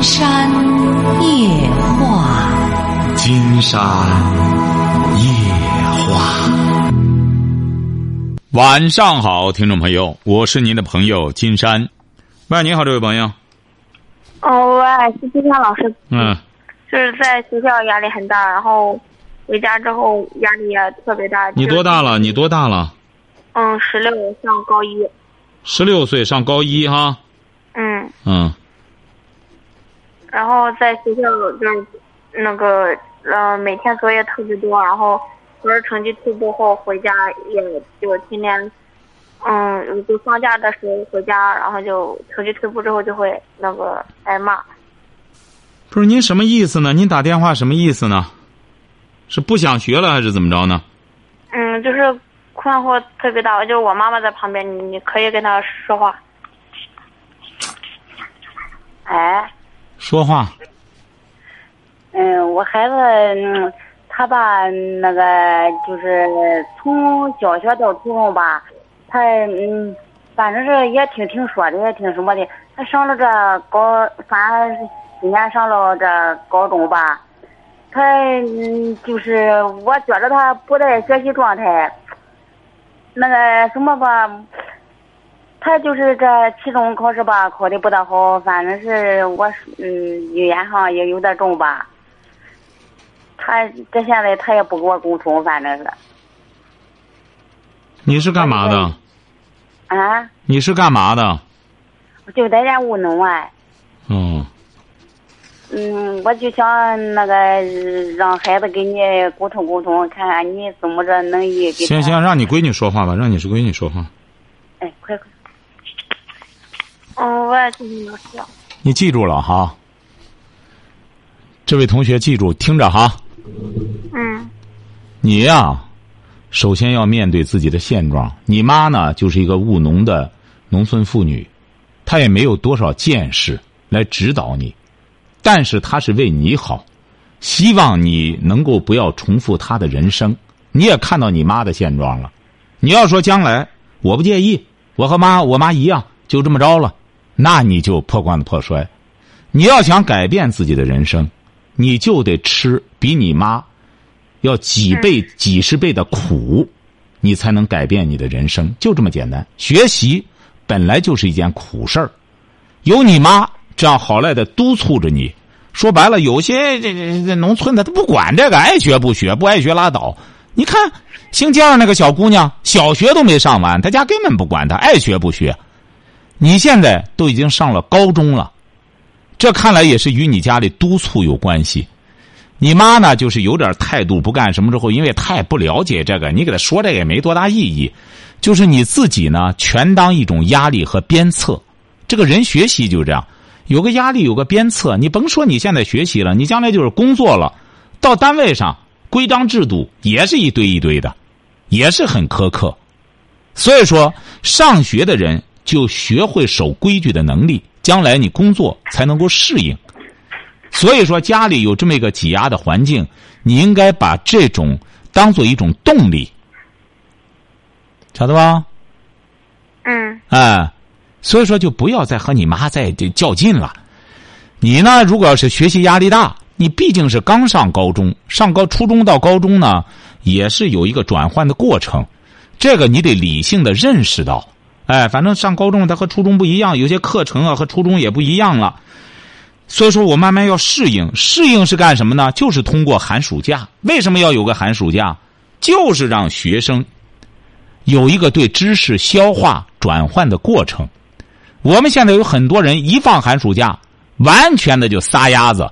金山夜话，金山夜话。晚上好，听众朋友，我是您的朋友金山。喂，你好，这位朋友。哦，喂，是金山老师。嗯，就是在学校压力很大，然后回家之后压力也特别大。你多大了？你多大了？嗯，十六，上高一。十六岁，上高一哈。嗯。嗯。然后在学校就是那个呃，每天作业特别多，然后不是成绩退步后回家，也就天天，嗯，就放假的时候回家，然后就成绩退步之后就会那个挨骂。不是您什么意思呢？您打电话什么意思呢？是不想学了还是怎么着呢？嗯，就是困惑特别大，就是我妈妈在旁边，你你可以跟她说话。哎。说话。嗯，我孩子，他吧，那个就是从小学到初中吧，他嗯，反正是也挺听说的，也挺什么的。他上了这高，反正今年上了这高中吧，他嗯，就是我觉着他不在学习状态，那个什么吧。他就是这期中考试吧，考的不大好，反正是我嗯语言上也有点重吧。他这现在他也不跟我沟通，反正是。你是干嘛的？啊？你是干嘛的？就在家务农啊。嗯。嗯，我就想那个让孩子给你沟通沟通，看看你怎么着能给。行行，让你闺女说话吧，让你是闺女说话。哎，快快。哦，我也听老师。你记住了哈，这位同学记住听着哈。嗯。你呀，首先要面对自己的现状。你妈呢，就是一个务农的农村妇女，她也没有多少见识来指导你，但是她是为你好，希望你能够不要重复她的人生。你也看到你妈的现状了，你要说将来我不介意，我和妈我妈一样，就这么着了。那你就破罐子破摔，你要想改变自己的人生，你就得吃比你妈要几倍、几十倍的苦，你才能改变你的人生，就这么简单。学习本来就是一件苦事儿，有你妈这样好赖的督促着你。说白了，有些这这这农村的他不管这个，爱学不学，不爱学拉倒。你看姓姜那个小姑娘，小学都没上完，她家根本不管她，爱学不学。你现在都已经上了高中了，这看来也是与你家里督促有关系。你妈呢，就是有点态度不干什么之后，因为她也不了解这个，你给她说这个也没多大意义。就是你自己呢，全当一种压力和鞭策。这个人学习就这样，有个压力，有个鞭策。你甭说你现在学习了，你将来就是工作了，到单位上规章制度也是一堆一堆的，也是很苛刻。所以说，上学的人。就学会守规矩的能力，将来你工作才能够适应。所以说，家里有这么一个挤压的环境，你应该把这种当做一种动力，晓得吧？嗯。哎，所以说就不要再和你妈在这较劲了。你呢，如果要是学习压力大，你毕竟是刚上高中，上高初中到高中呢，也是有一个转换的过程，这个你得理性的认识到。哎，反正上高中它和初中不一样，有些课程啊和初中也不一样了，所以说我慢慢要适应。适应是干什么呢？就是通过寒暑假。为什么要有个寒暑假？就是让学生有一个对知识消化转换的过程。我们现在有很多人一放寒暑假，完全的就撒丫子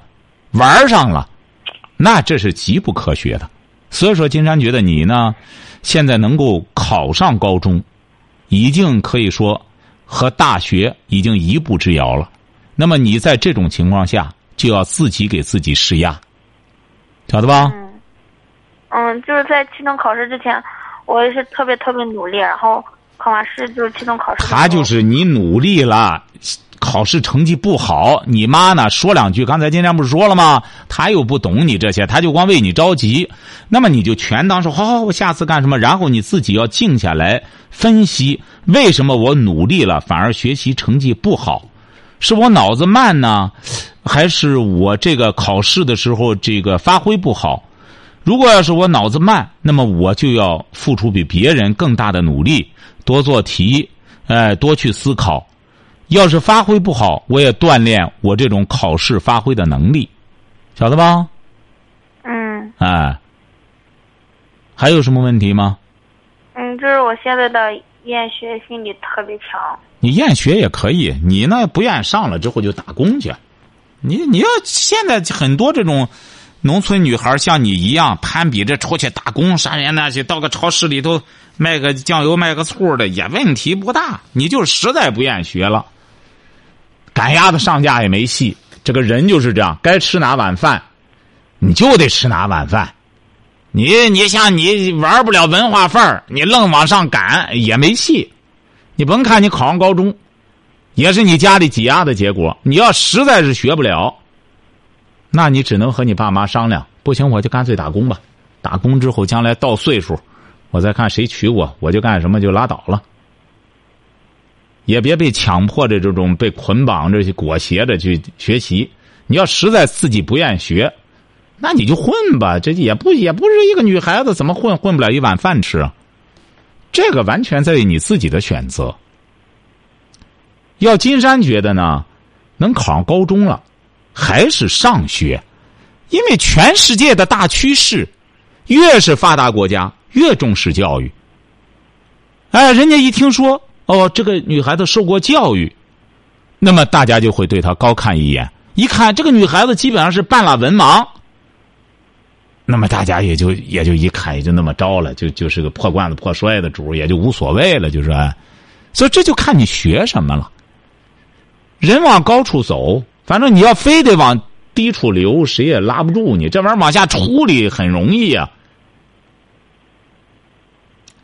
玩上了，那这是极不科学的。所以说，金山觉得你呢，现在能够考上高中。已经可以说和大学已经一步之遥了。那么你在这种情况下，就要自己给自己施压，晓得吧？嗯，嗯，就是在期中考试之前，我也是特别特别努力，然后考完试就是期中考试。他就是你努力了。考试成绩不好，你妈呢说两句？刚才今天不是说了吗？他又不懂你这些，他就光为你着急。那么你就全当说，好好，我下次干什么？然后你自己要静下来分析，为什么我努力了反而学习成绩不好？是我脑子慢呢，还是我这个考试的时候这个发挥不好？如果要是我脑子慢，那么我就要付出比别人更大的努力，多做题，哎，多去思考。要是发挥不好，我也锻炼我这种考试发挥的能力，晓得吧？嗯哎，还有什么问题吗？嗯，就是我现在的厌学心理特别强。你厌学也可以，你呢不愿上了之后就打工去。你你要现在很多这种农村女孩像你一样攀比着出去打工，啥人那些到个超市里头卖个酱油卖个醋的也问题不大。你就实在不愿学了，赶鸭子上架也没戏。这个人就是这样，该吃哪碗饭，你就得吃哪碗饭。你你像你玩不了文化范儿，你愣往上赶也没戏。你甭看你考上高中，也是你家里挤压的结果。你要实在是学不了，那你只能和你爸妈商量。不行，我就干脆打工吧。打工之后，将来到岁数，我再看谁娶我，我就干什么就拉倒了。也别被强迫着这种被捆绑着去裹挟着去学习。你要实在自己不愿学，那你就混吧。这也不也不是一个女孩子怎么混混不了一碗饭吃啊？这个完全在于你自己的选择。要金山觉得呢，能考上高中了，还是上学，因为全世界的大趋势，越是发达国家越重视教育。哎，人家一听说哦，这个女孩子受过教育，那么大家就会对她高看一眼。一看这个女孩子基本上是半拉文盲，那么大家也就也就一看也就那么着了，就就是个破罐子破摔的主，也就无所谓了，就是，所以这就看你学什么了。人往高处走，反正你要非得往低处流，谁也拉不住你。这玩意儿往下处理很容易呀、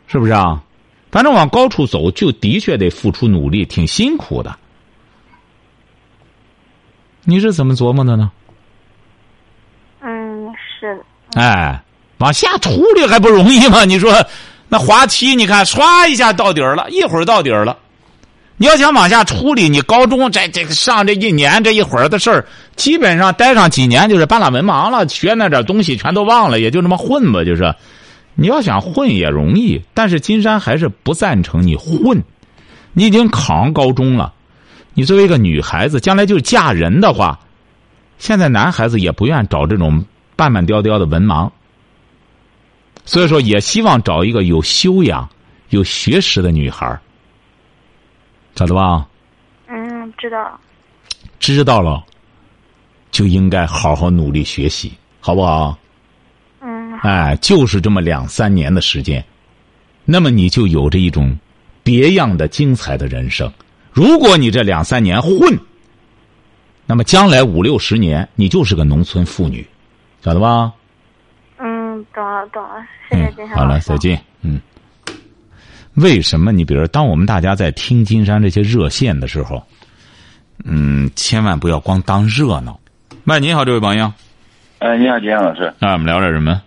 是不是啊？反正往高处走，就的确得付出努力，挺辛苦的。你是怎么琢磨的呢？嗯，是的。哎，往下处理还不容易吗？你说，那滑梯，你看唰一下到底儿了，一会儿到底儿了。你要想往下处理，你高中这这个上这一年这一会儿的事儿，基本上待上几年就是半拉文盲了，学那点东西全都忘了，也就那么混吧。就是，你要想混也容易，但是金山还是不赞成你混。你已经考上高中了，你作为一个女孩子，将来就是嫁人的话，现在男孩子也不愿找这种半半吊吊的文盲，所以说也希望找一个有修养、有学识的女孩儿晓得吧？嗯，知道。知道了，就应该好好努力学习，好不好？嗯哎，就是这么两三年的时间，那么你就有着一种别样的精彩的人生。如果你这两三年混，那么将来五六十年，你就是个农村妇女，晓得吧？嗯，懂了懂了，谢谢金嗯，好了，山老师。再见。嗯，为什么？你比如，当我们大家在听金山这些热线的时候，嗯，千万不要光当热闹。喂，你好，这位朋友，哎，你好，金山老师。啊，我们聊点什么？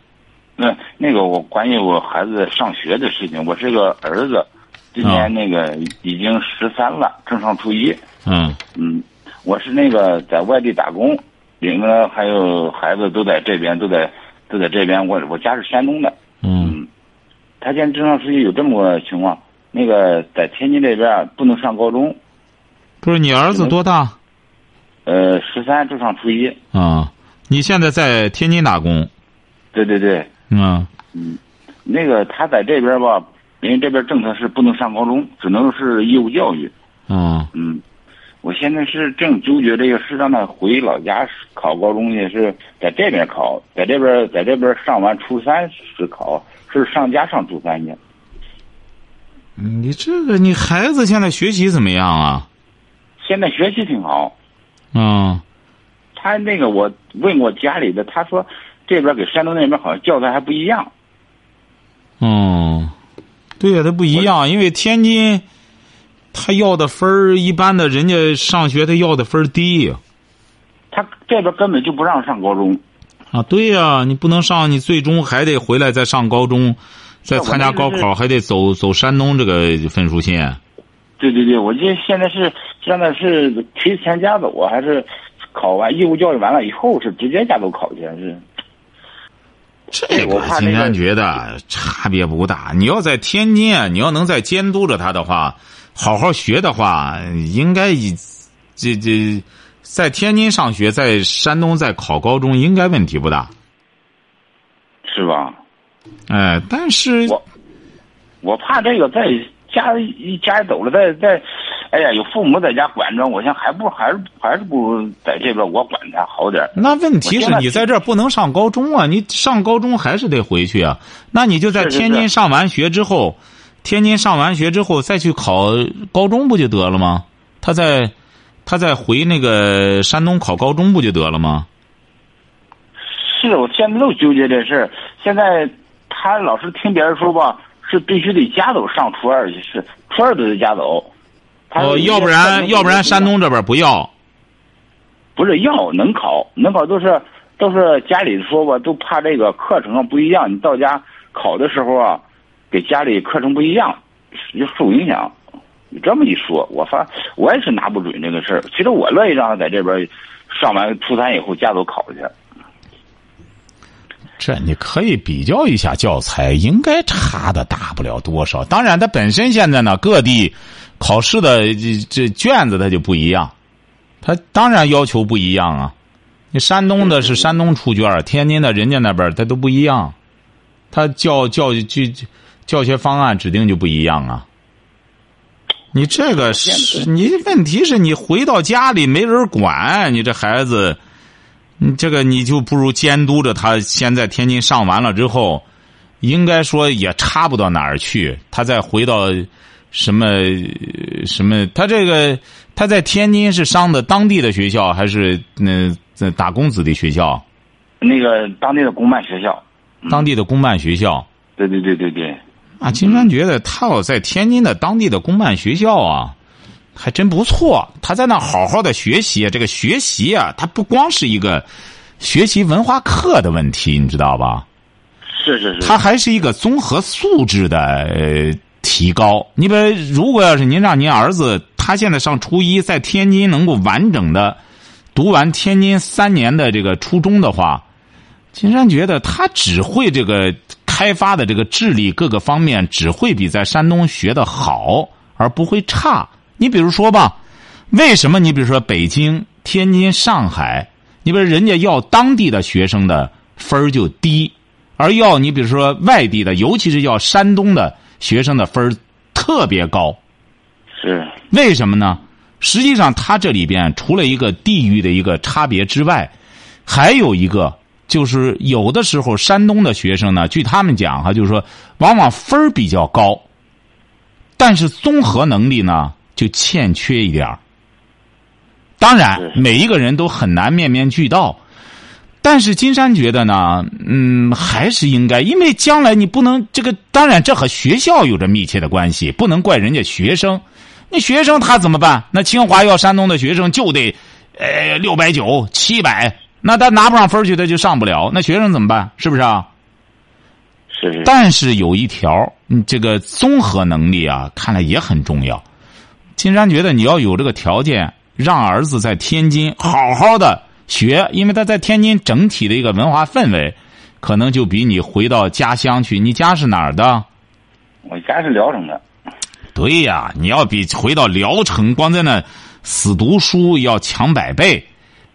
那那个，我关于我孩子上学的事情，我是个儿子，今啊年那个已经十三了，正上初一。嗯嗯，我是那个在外地打工，领了还有孩子都在这边，都在都在这边。我我家是山东的。嗯他现在正上初一有这么个情况，那个在天津这边不能上高中，不是你儿子多大呃，十三正上初一。啊？你现在在天津打工，对对对，嗯那个他在这边吧，因为这边政策是不能上高中，只能是义务教育。嗯嗯，我现在是正纠结这个，是让他回老家考高中去，是在这边考，在这边在这边上完初三是考，是上家上初三去。你这个你孩子现在学习怎么样啊？现在学习挺好，嗯他那个我问过家里的，他说这边给山东那边好像教材还不一样。嗯，对呀，它不一样，因为天津他要的分儿，一般的人家上学他要的分儿低呀。他这边根本就不让上高中。啊，对呀、你不能上，你最终还得回来再上高中，再参加高考，还得走走山东这个分数线。对对对，我这现在是现在是提前加走啊，还是考完义务教育完了以后是直接加走考去还是。这个金山觉得差别不大。你要在天津啊，你要能在监督着他的话，好好学的话，应该这这在天津上学，在山东再考高中，应该问题不大，是吧？哎，但是我我怕这个在家一家里走了，在在。哎呀，有父母在家管着，我想还不还是还是不如在这边我管他好点那问题是你在这儿不能上高中啊，你上高中还是得回去啊。那你就在天津上完学之后，天津上完学之后再去考高中不就得了吗？他在他在回那个山东考高中不就得了吗？是，我现在都纠结这事儿。现在他老是听别人说吧，是必须得家走上初二去，是初二都得家走。哦，要不然要不然山东这边不要，不是要能考能考都是都是家里说吧，都怕这个课程不一样，你到家考的时候啊，给家里课程不一样，就受影响。你这么一说，我发我也是拿不准这个事儿。其实我乐意让他在这边上完初三以后家都考去。这你可以比较一下教材，应该差的大不了多少。当然，它本身现在呢，各地。考试的这这卷子它就不一样，它当然要求不一样啊。你山东的是山东出卷，天津的人家那边它都不一样，他教教教教学方案指定就不一样啊。你这个是你问题是你回到家里没人管，你这孩子，你这个你就不如监督着他。先在天津上完了之后，应该说也差不到哪儿去，他再回到。什么什么？他这个他在天津是上的当地的学校，还是那在打工子弟学校？那个当地的公办学校。当地的公办学校。对对对对对。啊，金山觉得他要在天津的当地的公办学校啊，还真不错。他在那好好的学习，这个学习啊，他不光是一个学习文化课的问题，你知道吧？是是是。他还是一个综合素质的。提高，你比如，如果要是您让您儿子他现在上初一，在天津能够完整的读完天津三年的这个初中的话，金山觉得他只会这个开发的这个智力各个方面只会比在山东学的好，而不会差。你比如说吧，为什么你比如说北京、天津、上海，你比如人家要当地的学生的分儿就低，而要你比如说外地的，尤其是要山东的。学生的分儿特别高，是为什么呢？实际上，他这里边除了一个地域的一个差别之外，还有一个就是有的时候山东的学生呢，据他们讲哈，就是说往往分儿比较高，但是综合能力呢就欠缺一点儿。当然，每一个人都很难面面俱到。但是金山觉得呢，嗯，还是应该，因为将来你不能这个，当然这和学校有着密切的关系，不能怪人家学生。那学生他怎么办？那清华要山东的学生就得，呃，六百九、七百，那他拿不上分去，他就上不了。那学生怎么办？是不是啊？是。但是有一条，这个综合能力啊，看来也很重要。金山觉得你要有这个条件，让儿子在天津好好的。学，因为他在天津整体的一个文化氛围，可能就比你回到家乡去。你家是哪儿的？我家是聊城的。对呀，你要比回到聊城光在那死读书要强百倍。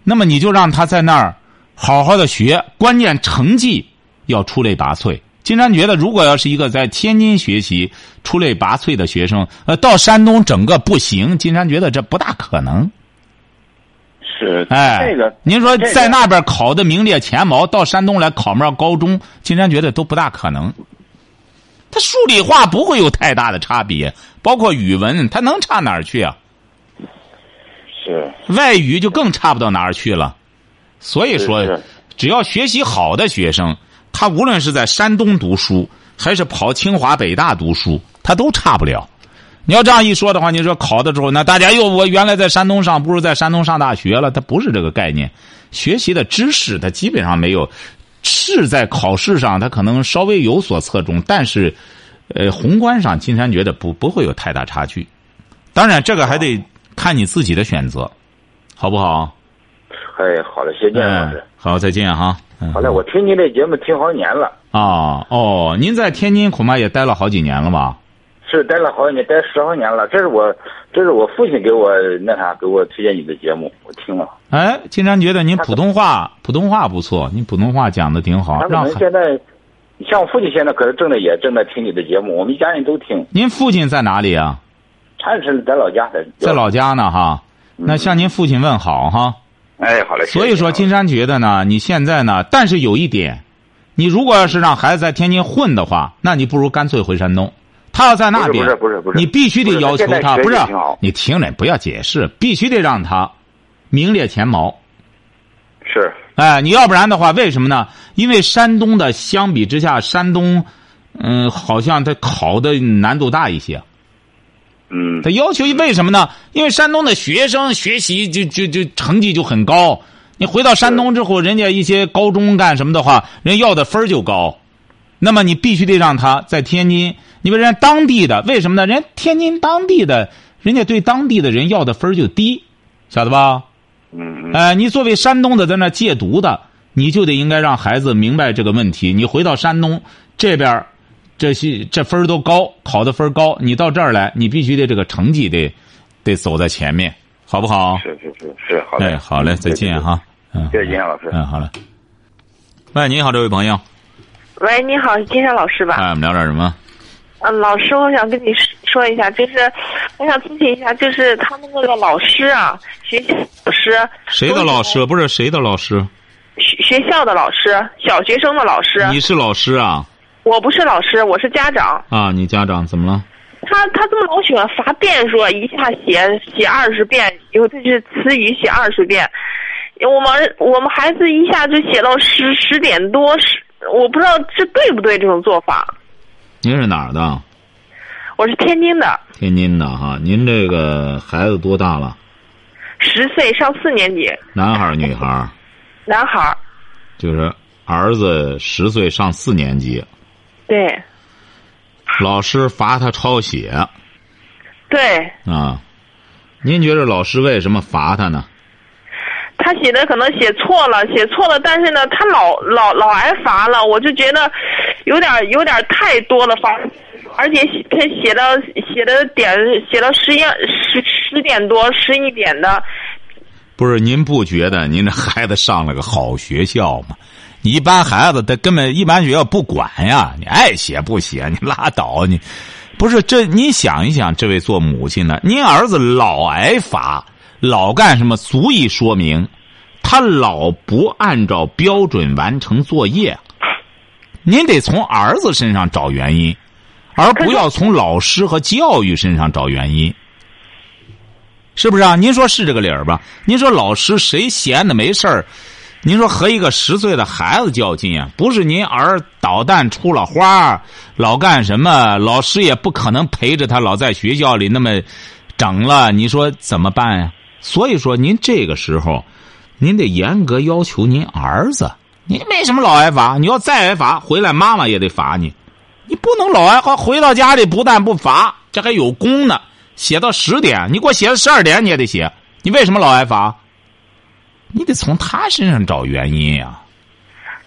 那么你就让他在那儿好好的学，关键成绩要出类拔萃。金山觉得，如果要是一个在天津学习出类拔萃的学生，呃，到山东整个不行。金山觉得这不大可能。是，哎，这个您说在那边考的名列前茅，到山东来考上高中，金山觉得都不大可能。他数理化不会有太大的差别，包括语文，他能差哪儿去啊？是，外语就更差不到哪儿去了。所以说，只要学习好的学生，他无论是在山东读书，还是跑清华北大读书，他都差不了。你要这样一说的话，你说考的时候，那大家又我原来在山东上，不如在山东上大学了。它不是这个概念，学习的知识它基本上没有，是在考试上它可能稍微有所侧重，但是，呃，宏观上金山觉得不不会有太大差距。当然，这个还得看你自己的选择，好不好？哎，好了，谢谢金老师。好，再见哈。好嘞，我听您这节目听好几年了。啊哦，您在天津恐怕也待了好几年了吧？是待了好几年，待十好年了。这是我，这是我父亲给我那啥，给我推荐你的节目，我听了。哎，金山觉得您普通话普通话不错，您普通话讲的挺好。他可能现在，像我父亲现在可是正在也正在听你的节目，我们一家人都听。您父亲在哪里啊？他是在老家，在在老家呢哈。那向您父亲问好哈。哎，好嘞。所以说，金山觉得呢，你现在呢，但是有一点，你如果要是让孩子在天津混的话，那你不如干脆回山东。他要在那边，不是不是不是，你必须得要求他，不是你听着，不要解释，必须得让他名列前茅。是。哎，你要不然的话，为什么呢？因为山东的相比之下，山东，嗯，好像他考的难度大一些。嗯。他要求为什么呢？因为山东的学生学习就就就成绩就很高。你回到山东之后，人家一些高中干什么的话，人要的分就高。那么你必须得让他在天津。你比如人家当地的，为什么呢？人家天津当地的，人家对当地的人要的分就低，晓得吧？嗯。哎，你作为山东的在那戒毒的，你就得应该让孩子明白这个问题。你回到山东这边，这些这分都高，考的分高，你到这儿来，你必须得这个成绩得得走在前面，好不好？是是是是，好嘞。哎，好嘞，再见哈。嗯，谢谢金山老师。嗯，好嘞。喂，你好，这位朋友。喂，你好，是金山老师吧？哎，我们聊点什么？嗯，老师，我想跟你说一下，就是我想咨询一下，就是他们那个老师啊，学校老师。谁的老师？不是谁的老师？学学校的老师，小学生的老师。你是老师啊？我不是老师，我是家长。啊，你家长怎么了？他他这么老喜欢发遍数，一下写写二十遍，以后这是词语写二十遍。我们我们孩子一下就写到十十点多，十我不知道这对不对这种做法。您是哪儿的？我是天津的。天津的哈，您这个孩子多大了？十岁，上四年级。男孩儿，女孩儿？男孩儿。就是儿子十岁，上四年级。对。老师罚他抄写。对。啊，您觉得老师为什么罚他呢？他写的可能写错了，写错了，但是呢，他老老老挨罚了，我就觉得。有点有点太多了，反而且他写到写的点写到十一十十点多十一点的。不是您不觉得您这孩子上了个好学校吗？一般孩子他根本一般学校不管呀，你爱写不写你拉倒你。不是这你想一想，这位做母亲的，您儿子老挨罚，老干什么，足以说明他老不按照标准完成作业。您得从儿子身上找原因，而不要从老师和教育身上找原因，是不是啊？您说是这个理儿吧？您说老师谁闲的没事儿？您说和一个十岁的孩子较劲啊？不是您儿捣蛋出了花，老干什么？老师也不可能陪着他老在学校里那么整了。你说怎么办呀？所以说，您这个时候，您得严格要求您儿子。你为什么老挨罚？你要再挨罚，回来妈妈也得罚你。你不能老挨罚，回到家里不但不罚，这还有功呢。写到十点，你给我写到十二点，你也得写。你为什么老挨罚？你得从他身上找原因呀。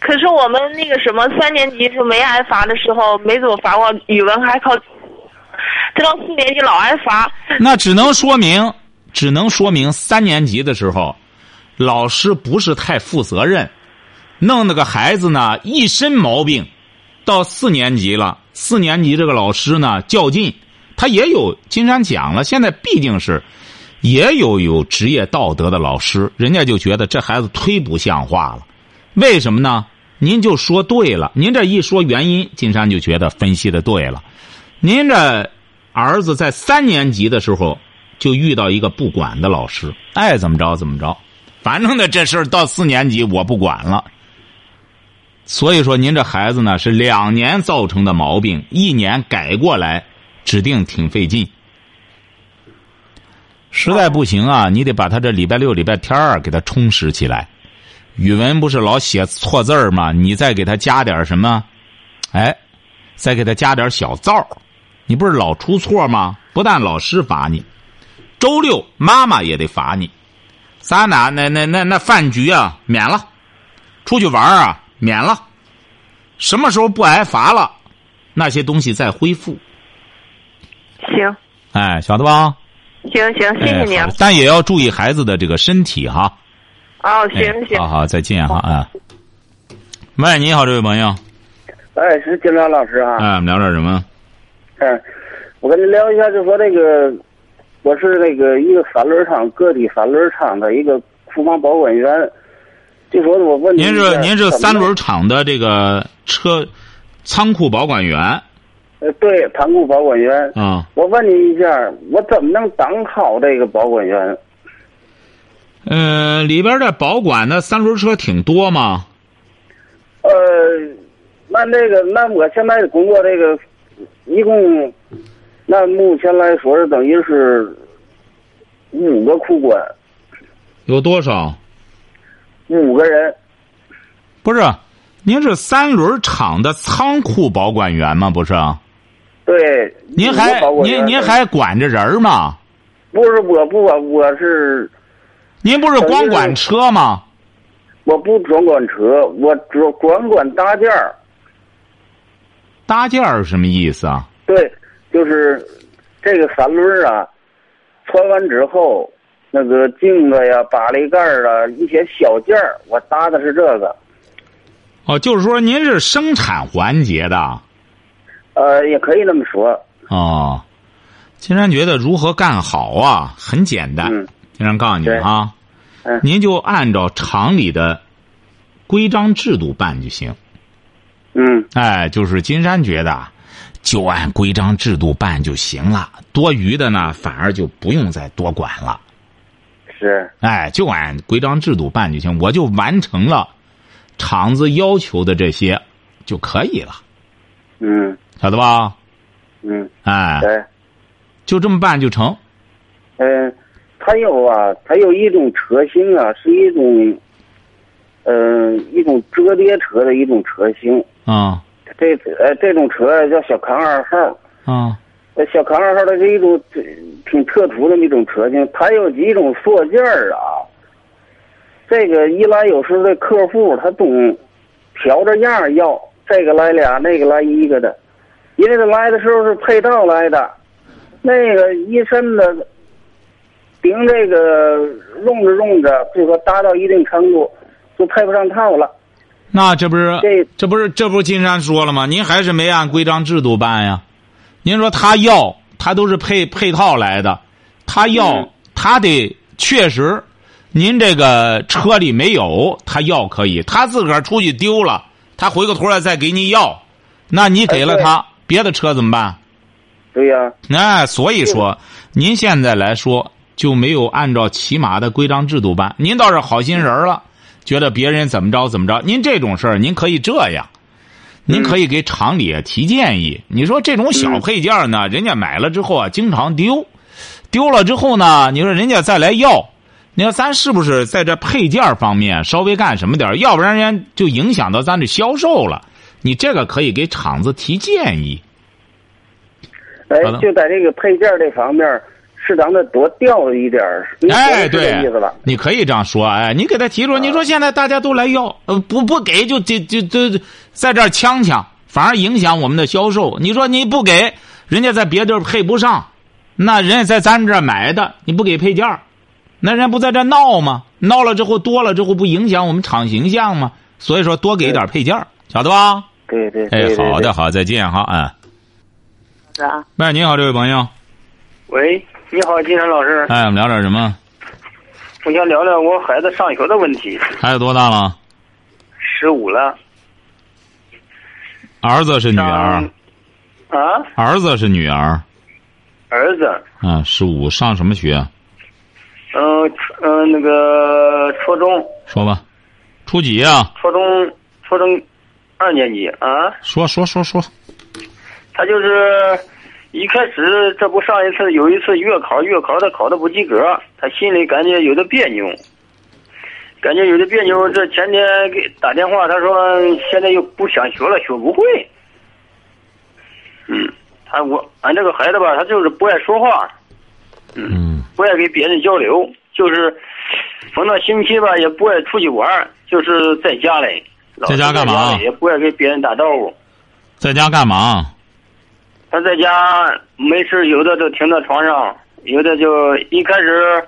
可是我们那个什么三年级是没挨罚的时候，没怎么罚过语文，还考。这到四年级老挨罚。那只能说明，只能说明三年级的时候，老师不是太负责任。弄那个孩子呢，一身毛病，到四年级了。四年级这个老师呢较劲，他也有金山讲了，现在毕竟是也有有职业道德的老师，人家就觉得这孩子忒不像话了。为什么呢？您就说对了，您这一说原因，金山就觉得分析的对了。您这儿子在三年级的时候就遇到一个不管的老师，爱怎么着怎么着，反正呢这事儿到四年级我不管了。所以说，您这孩子呢是两年造成的毛病，一年改过来，指定挺费劲。实在不行啊，你得把他这礼拜六、礼拜天儿给他充实起来。语文不是老写错字儿吗？你再给他加点什么？哎，再给他加点小灶你不是老出错吗？不但老师罚你，周六妈妈也得罚你。咱俩那那那那饭局啊免了，出去玩啊免了，什么时候不挨罚了，那些东西再恢复。行哎，晓得吧？行行，谢谢你啊哎。但也要注意孩子的这个身体哈。哦，哎行行好，好，再见哈啊。喂，你好，这位朋友，哎，是金良老师啊。哎，我们聊点什么？嗯，我跟您聊一下，就说这个，我是那个一个三轮厂个体三轮厂的一个库房保管员。就说我问您是您是三轮厂的这个车仓库保管员呃，对，仓库保管员。啊？我问您一下，我怎么能当好这个保管员？呃，里边的保管的三轮车挺多吗？呃，那那个，那我现在工作这个，一共，那目前来说是等于是五个库管，有多少？五个人。不是，您是三轮厂的仓库保管员吗？不是？对，您还您您还管着人吗？不是我不管，我是您不是光管车吗？我不专管车，我只管管搭件儿。搭件儿是什么意思啊？对，就是这个三轮儿啊，穿完之后，那个镜子呀、把璃盖儿啊，一些小件儿，我搭的是这个。哦，就是说您是生产环节的呃，也可以那么说。哦。金山觉得如何干好啊？很简单，嗯金山告诉你啊，嗯您就按照厂里的规章制度办就行。嗯哎，就是金山觉得啊，就按规章制度办就行了，多余的呢，反而就不用再多管了。是哎，就按规章制度办就行，我就完成了厂子要求的这些就可以了，嗯晓得吧？嗯，哎，对，就这么办就成。嗯、它有啊，它有一种车型啊，是一种，嗯、一种折叠车的一种车型。啊这呃这种车叫小康二号。啊呃，小康二号的是一种呃挺特殊的一种车型，它有几种塑件儿啊。这个一来有时候这客户他总调着样儿要，这个来俩，那个来一个的，因为他来的时候是配套来的，那个一身的顶这个用着用着，最后达到一定程度就配不上套了。那这不是这这不是这不是金山说了吗？您还是没按规章制度办呀？您说他要，他都是配配套来的，他要、嗯他得确实，您这个车里没有，他要可以，他自个儿出去丢了，他回过头来再给你要，那你给了他，别的车怎么办？对呀、哎，所以说，您现在来说就没有按照起码的规章制度办。您倒是好心人了，觉得别人怎么着怎么着。您这种事儿，您可以这样，您可以给厂里提建议。你说这种小配件呢，人家买了之后啊，经常丢，丢了之后呢，你说人家再来要，你说咱是不是在这配件方面稍微干什么点要不然人家就影响到咱的销售了。你这个可以给厂子提建议。哎，就在这个配件这方面，适当的多调一点儿哎，对意思了？，你可以这样说，哎，你给他提出，你说现在大家都来要，呃，不不给就就就就在这儿呛呛，反而影响我们的销售。你说你不给，人家在别地儿配不上，那人家在咱这儿买的，你不给配件儿那人家不在这儿闹吗？闹了之后多了之后，不影响我们厂形象吗？所以说多给点配件儿晓得吧？对对哎对，对好的，。好，再见哈，哎，是啊，喂，你好，这位朋友，喂，你好，金山老师，哎，我们聊点什么？我想聊聊我孩子上学的问题。孩子多大了？十五了，儿子是女儿？啊，儿子是女儿？儿子，啊，十五，上什么学？嗯嗯，那个初中，说吧，初几呀、初中，初中二年级啊，说说说说，他就是一开始这不上一次有一次月考，月考他考的不及格，他心里感觉有点别扭，感觉有点别扭。这前天给打电话，他说现在又不想学了，学不会。嗯，他我俺这个孩子吧，他就是不爱说话，嗯不爱跟别人交流，就是逢到星期吧也不爱出去玩儿，就是在家里。在家干嘛也不爱跟别人打招呼。在家干嘛？他在家没事，有的就停在床上，有的就一开始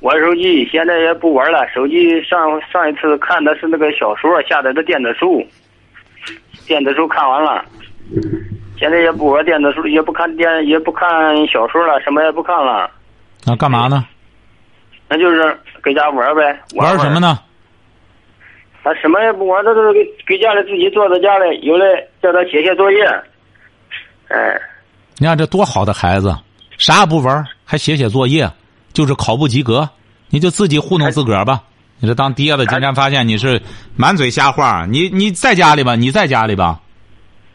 玩手机，现在也不玩了。手机上上一次看的是那个小说，下载的电子书，电子书看完了，现在也不玩电子书，也不看电，也不看小说了，什么也不看了，那干嘛呢？那就是搁家玩呗。玩什么？呢？他什么也不玩，他就是给给家里自己坐在家里，有的叫他写写作业，哎。你看这多好的孩子，啥也不玩，还写写作业，就是考不及格，你就自己糊弄自个儿吧。你这当爹的，今天发现你是满嘴瞎话，你你在家里吧？你在家里吧？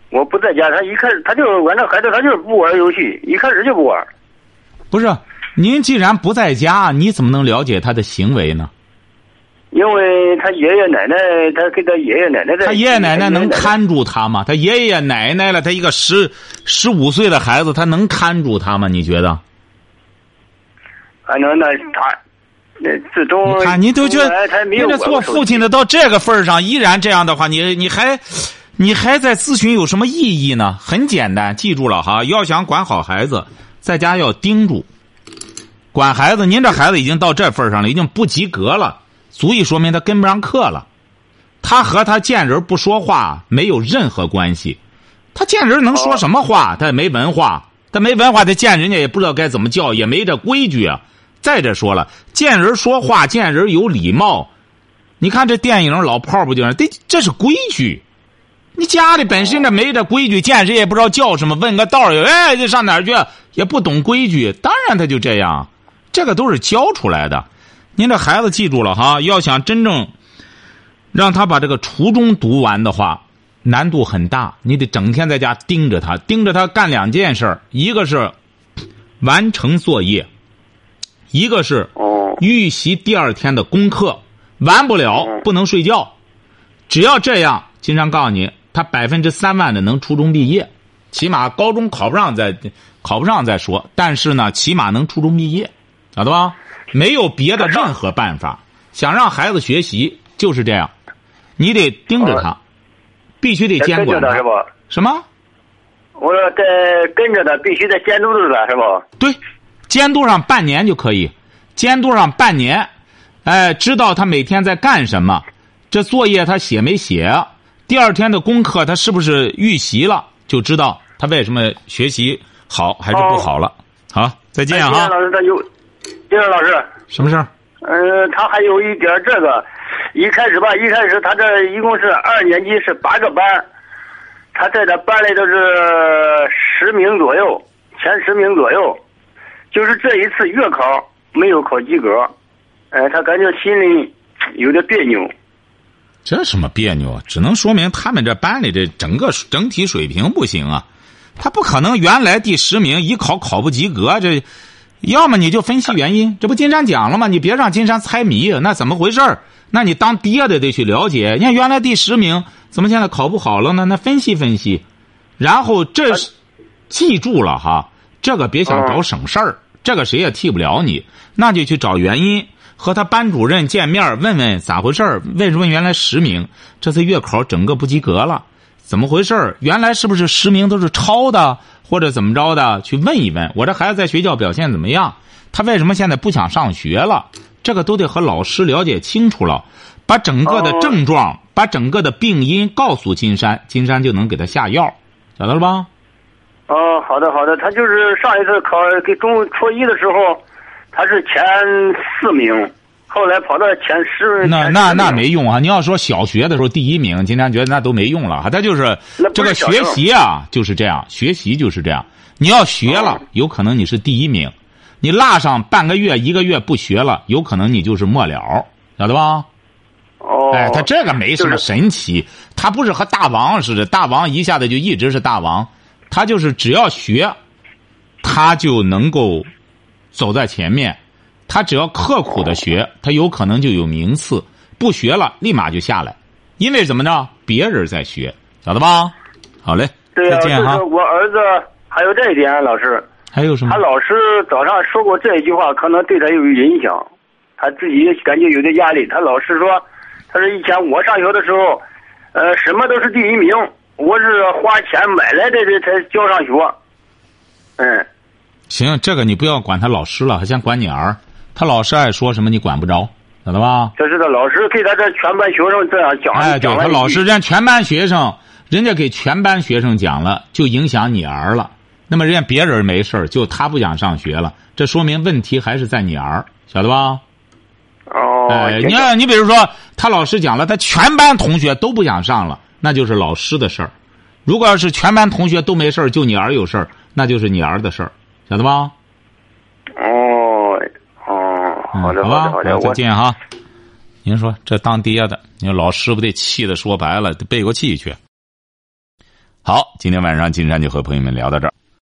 我不在家，他一开始他就是我那孩子，他就是不玩游戏，一开始就不玩。不是，您既然不在家，你怎么能了解他的行为呢？因为他爷爷奶奶，他跟他爷爷奶奶在。他爷爷奶奶能看住他吗？他爷爷奶奶了，他一个十十五岁的孩子，他能看住他吗？你觉得？反正那他，那自从你看，你都觉得他没有人家做父亲的到这个份儿上，依然这样的话，你你还你还在咨询有什么意义呢？很简单，记住了哈，要想管好孩子，在家要盯住。管孩子，您这孩子已经到这份儿上了，已经不及格了，足以说明他跟不上课了。他和他见人不说话没有任何关系，他见人能说什么话？他也没文化，他没文化，他见人家也不知道该怎么叫，也没这规矩啊。再者说了，见人说话，见人有礼貌。你看这电影《老炮儿》不就是？这这是规矩。你家里本身这没这规矩，见谁也不知道叫什么，问个道儿也哎，这上哪儿去？也不懂规矩，当然他就这样。这个都是教出来的。您这孩子记住了哈，要想真正让他把这个初中读完的话，难度很大。你得整天在家盯着他，盯着他干两件事儿，一个是完成作业，一个是哦预习第二天的功课。完不了不能睡觉，只要这样，金山告诉你，他百分之三万的能初中毕业，起码高中考不上再考不上再说，但是呢，起码能初中毕业，晓得吧？没有别的任何办法。想让孩子学习就是这样，你得盯着他，必须得监管跟着他是不？什么？我说在跟着他，必须得监督着他，是不？对，监督上半年就可以，监督上半年，哎，知道他每天在干什么，这作业他写没写，第二天的功课他是不是预习了，就知道他为什么学习好还是不好了。好，再见哎金哈山。老师，他有，金老师，什么事儿？呃，他还有一点儿这个，一开始吧，一开始他这一共是二年级是八个班他在这班里都是十名左右，前十名左右，就是这一次月考没有考及格，呃，他感觉心里有点别扭。这什么别扭啊？只能说明他们这班里这整个整体水平不行啊。他不可能原来第十名一考考不及格，这要么你就分析原因。这不金山讲了吗？你别让金山猜谜，那怎么回事儿？那你当爹的得去了解。你看原来第十名怎么现在考不好了呢？那分析分析，然后这是记住了哈，这个别想找省事儿，这个谁也替不了你，那就去找原因。和他班主任见面，问问咋回事儿？为什么原来十名，这次月考整个不及格了？怎么回事儿？原来是不是十名都是抄的，或者怎么着的？去问一问，我这孩子在学校表现怎么样？他为什么现在不想上学了？这个都得和老师了解清楚了，把整个的症状、把整个的病因告诉金山，金山就能给他下药，晓得了吧？哦，好的好的，他就是上一次考给中初一的时候，他是前四名，后来跑到前十。前那那那没用啊！你要说小学的时候第一名，今天觉得那都没用了哈。他就是这个学习啊，就是这样，学习就是这样。你要学了哦，有可能你是第一名；你落上半个月、一个月不学了，有可能你就是末了，晓得吧？哦，哎，他这个没什么神奇，他不是和大王似的，大王一下子就一直是大王，他就是只要学，他就能够走在前面。他只要刻苦的学，他有可能就有名次；不学了，立马就下来，因为怎么着，别人在学，晓得吧？好嘞，对再见哈是。我儿子还有这一点，老师，还有什么他？老师早上说过这一句话，可能对他有影响。他自己感觉有点压力。他老师说，他说以前我上学的时候，呃，什么都是第一名，我是花钱买来的这才交上学。嗯，行，这个你不要管他老师了，还先管你儿。他老师爱说什么，你管不着，晓得吧？这是他老师给他这全班学生这样讲。哎，对他老师，人家全班学生，人家给全班学生讲了，就影响你儿了。那么人家别人没事就他不想上学了，这说明问题还是在你儿，晓得吧？哦。哎，你看，你比如说，他老师讲了，他全班同学都不想上了，那就是老师的事儿；如果要是全班同学都没事儿，就你儿有事儿，那就是你儿的事儿，晓得吧？哦，哦，好的，好吧，好的，再见哈。您说这当爹的，你说老师傅得气的，说白了得背过气去。好，今天晚上金山就和朋友们聊到这儿。